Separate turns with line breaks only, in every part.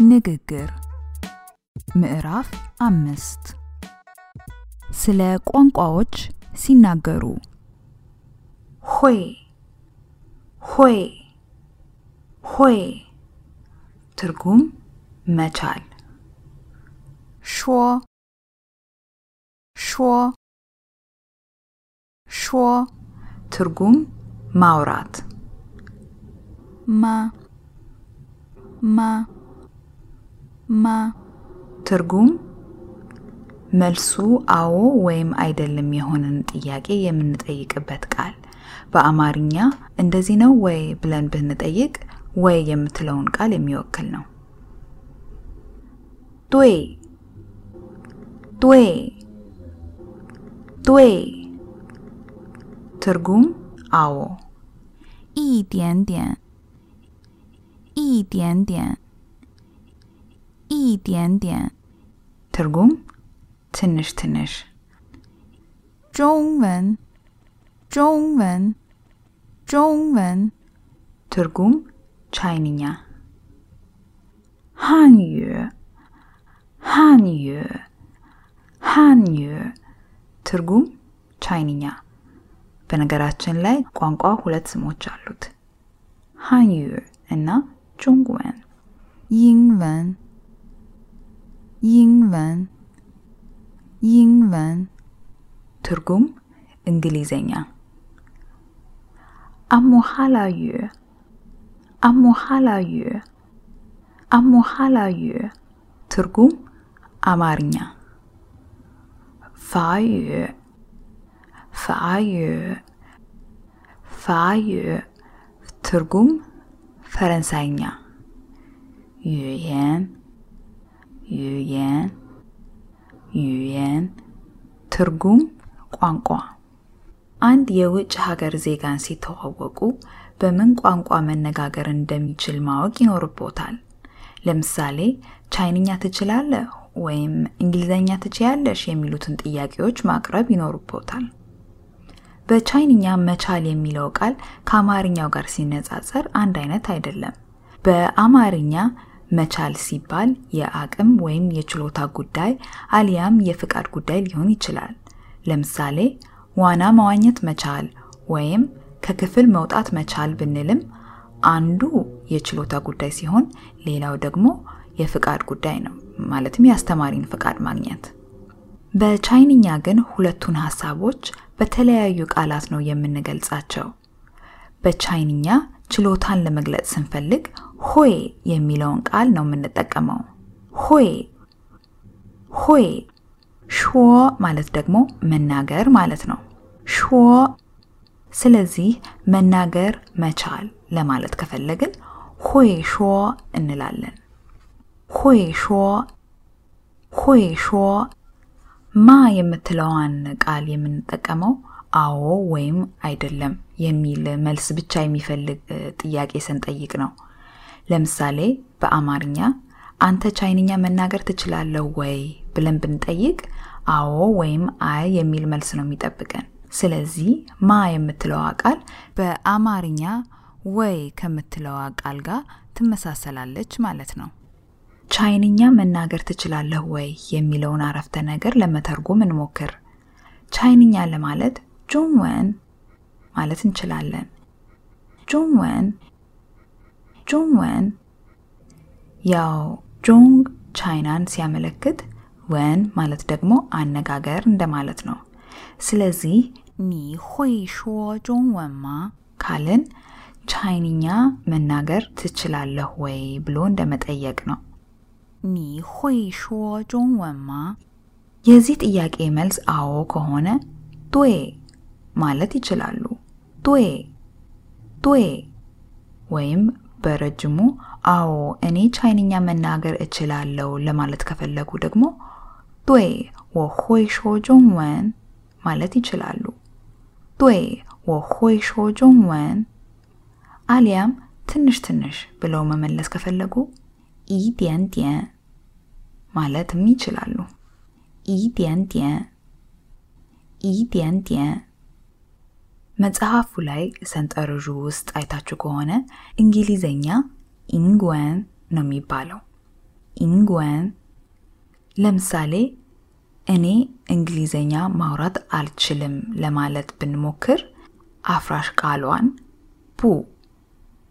ንግግር። ምዕራፍ አምስት። ስለ ቋንቋዎች ሲናገሩ።
ሆይ ሆይ ሆይ ትርጉም መቻል።
ሾ ሾ ሾ
ትርጉም ማውራት።
ማ ማ ማ
ትርጉም መልሱ አዎ ወይም አይደለም የሆነን ጥያቄ የምንጠይቅበት ቃል በአማርኛ እንደዚህ ነው ወይ ብለን ብንጠይቅ ወይ የምትለውን ቃል የሚወክል ነው። ዶይ ዶይ ዶይ ትርጉም አዎ።
ኢዲንዲን ኢዲንዲን 一点点一点点
ትርጉም ትንሽ ትንሽ
中文中文中文
ትርጉም ቻይንኛ 汉语汉语汉语ትርጉም ቻይንኛ በነገራችን ላይ ቋንቋ ሁለት ስሞች አሉት ሃንዩ እና ጆንግወን
英文 英文英文
ትርጉም እንግሊዘኛ አሞሃላዩ አሞሃላዩ አሞሃላዩ ትርጉም አማርኛ ፋዩ ፋዩ ፋዩ ትርጉም ፈረንሳይኛ ዩየን ዩየን ዩየን ትርጉም ቋንቋ አንድ የውጭ ሀገር ዜጋን ሲተዋወቁ በምን ቋንቋ መነጋገር እንደሚችል ማወቅ ይኖርቦታል። ለምሳሌ ቻይንኛ ትችላለህ ወይም እንግሊዘኛ ትችያለሽ የሚሉትን ጥያቄዎች ማቅረብ ይኖርቦታል። በቻይንኛ መቻል የሚለው ቃል ከአማርኛው ጋር ሲነጻጸር አንድ አይነት አይደለም። በአማርኛ መቻል ሲባል የአቅም ወይም የችሎታ ጉዳይ አሊያም የፍቃድ ጉዳይ ሊሆን ይችላል። ለምሳሌ ዋና መዋኘት መቻል ወይም ከክፍል መውጣት መቻል ብንልም አንዱ የችሎታ ጉዳይ ሲሆን ሌላው ደግሞ የፍቃድ ጉዳይ ነው። ማለትም የአስተማሪን ፍቃድ ማግኘት። በቻይንኛ ግን ሁለቱን ሀሳቦች በተለያዩ ቃላት ነው የምንገልጻቸው። በቻይንኛ ችሎታን ለመግለጽ ስንፈልግ ሆይ የሚለውን ቃል ነው የምንጠቀመው። 会 会 说 ማለት ደግሞ መናገር ማለት ነው። 说 ስለዚህ መናገር መቻል ለማለት ከፈለግን 会说 እንላለን። 会说 会说 吗 የምትለዋን ቃል የምንጠቀመው አዎ ወይም አይደለም የሚል መልስ ብቻ የሚፈልግ ጥያቄ ስንጠይቅ ነው። ለምሳሌ በአማርኛ አንተ ቻይንኛ መናገር ትችላለህ ወይ ብለን ብንጠይቅ አዎ ወይም አይ የሚል መልስ ነው የሚጠብቀን። ስለዚህ ማ የምትለዋ ቃል በአማርኛ ወይ ከምትለዋ ቃል ጋር ትመሳሰላለች ማለት ነው። ቻይንኛ መናገር ትችላለህ ወይ የሚለውን አረፍተ ነገር ለመተርጎም እንሞክር። ቻይንኛ ለማለት ጆንወን ማለት እንችላለን። ጆን ቻይናን ሲያመለክት ወን ማለት ደግሞ አነጋገር እንደማለት ነው። ስለዚህ
ኒ ሆይ ሾ ጆን ወንማ
ካልን ቻይንኛ መናገር ትችላለህ ወይ ብሎ እንደመጠየቅ ነው።
ኒ ሆይ ሾ ጆን ወንማ
የዚህ ጥያቄ መልስ አዎ ከሆነ ዶዬ ማለት ይችላሉ። ዶዬ ዶዬ ወይም በረጅሙ አዎ እኔ ቻይንኛ መናገር እችላለሁ ለማለት ከፈለጉ ደግሞ ዱይ ወሆይ ሾ ጆንወን ማለት ይችላሉ። ዱይ ወሆይ ሾ ጆንወን አሊያም ትንሽ ትንሽ ብለው መመለስ ከፈለጉ 一点点 ማለትም ይችላሉ። 一点点 一点点 መጽሐፉ ላይ ሰንጠረዡ ውስጥ አይታችሁ ከሆነ እንግሊዘኛ 英文 ነው የሚባለው። 英文 ለምሳሌ እኔ እንግሊዘኛ ማውራት አልችልም ለማለት ብንሞክር አፍራሽ ቃሏን 不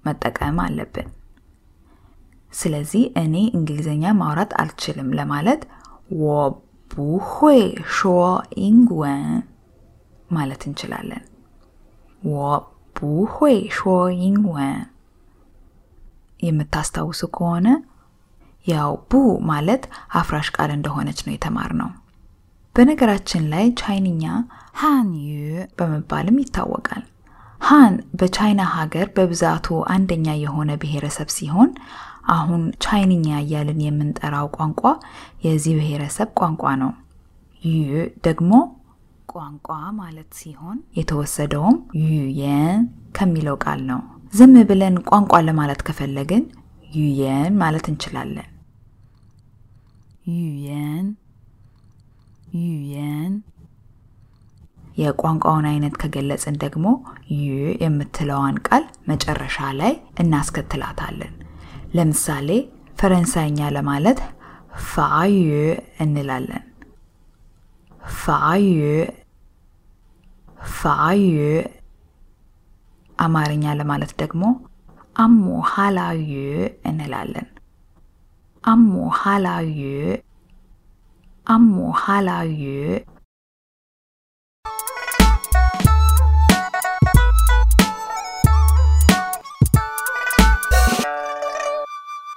መጠቀም አለብን። ስለዚህ እኔ እንግሊዘኛ ማውራት አልችልም ለማለት 我不会说英文 ማለት እንችላለን። 我不会说英文 የምታስታውሱ ከሆነ ያው 不 ማለት አፍራሽ ቃል እንደሆነች ነው የተማርነው። በነገራችን ላይ ቻይንኛ
汉语
በመባልም ይታወቃል። ሃን በቻይና ሀገር በብዛቱ አንደኛ የሆነ ብሔረሰብ ሲሆን አሁን ቻይንኛ እያልን የምንጠራው ቋንቋ የዚህ ብሔረሰብ ቋንቋ ነው። 语 ደግሞ
ቋንቋ ማለት ሲሆን
የተወሰደውም 语言 ከሚለው ቃል ነው። ዝም ብለን ቋንቋ ለማለት ከፈለግን 语言 ማለት እንችላለን።
语言 语言።
የቋንቋውን አይነት ከገለጽን ደግሞ 语 የምትለዋን ቃል መጨረሻ ላይ እናስከትላታለን። ለምሳሌ ፈረንሳይኛ ለማለት 法语 እንላለን። 法语 法语። አማርኛ ለማለት ደግሞ 阿姆 ሀላዩ እንላለን። አሞ ሀላዩ አሞ ሀላዩ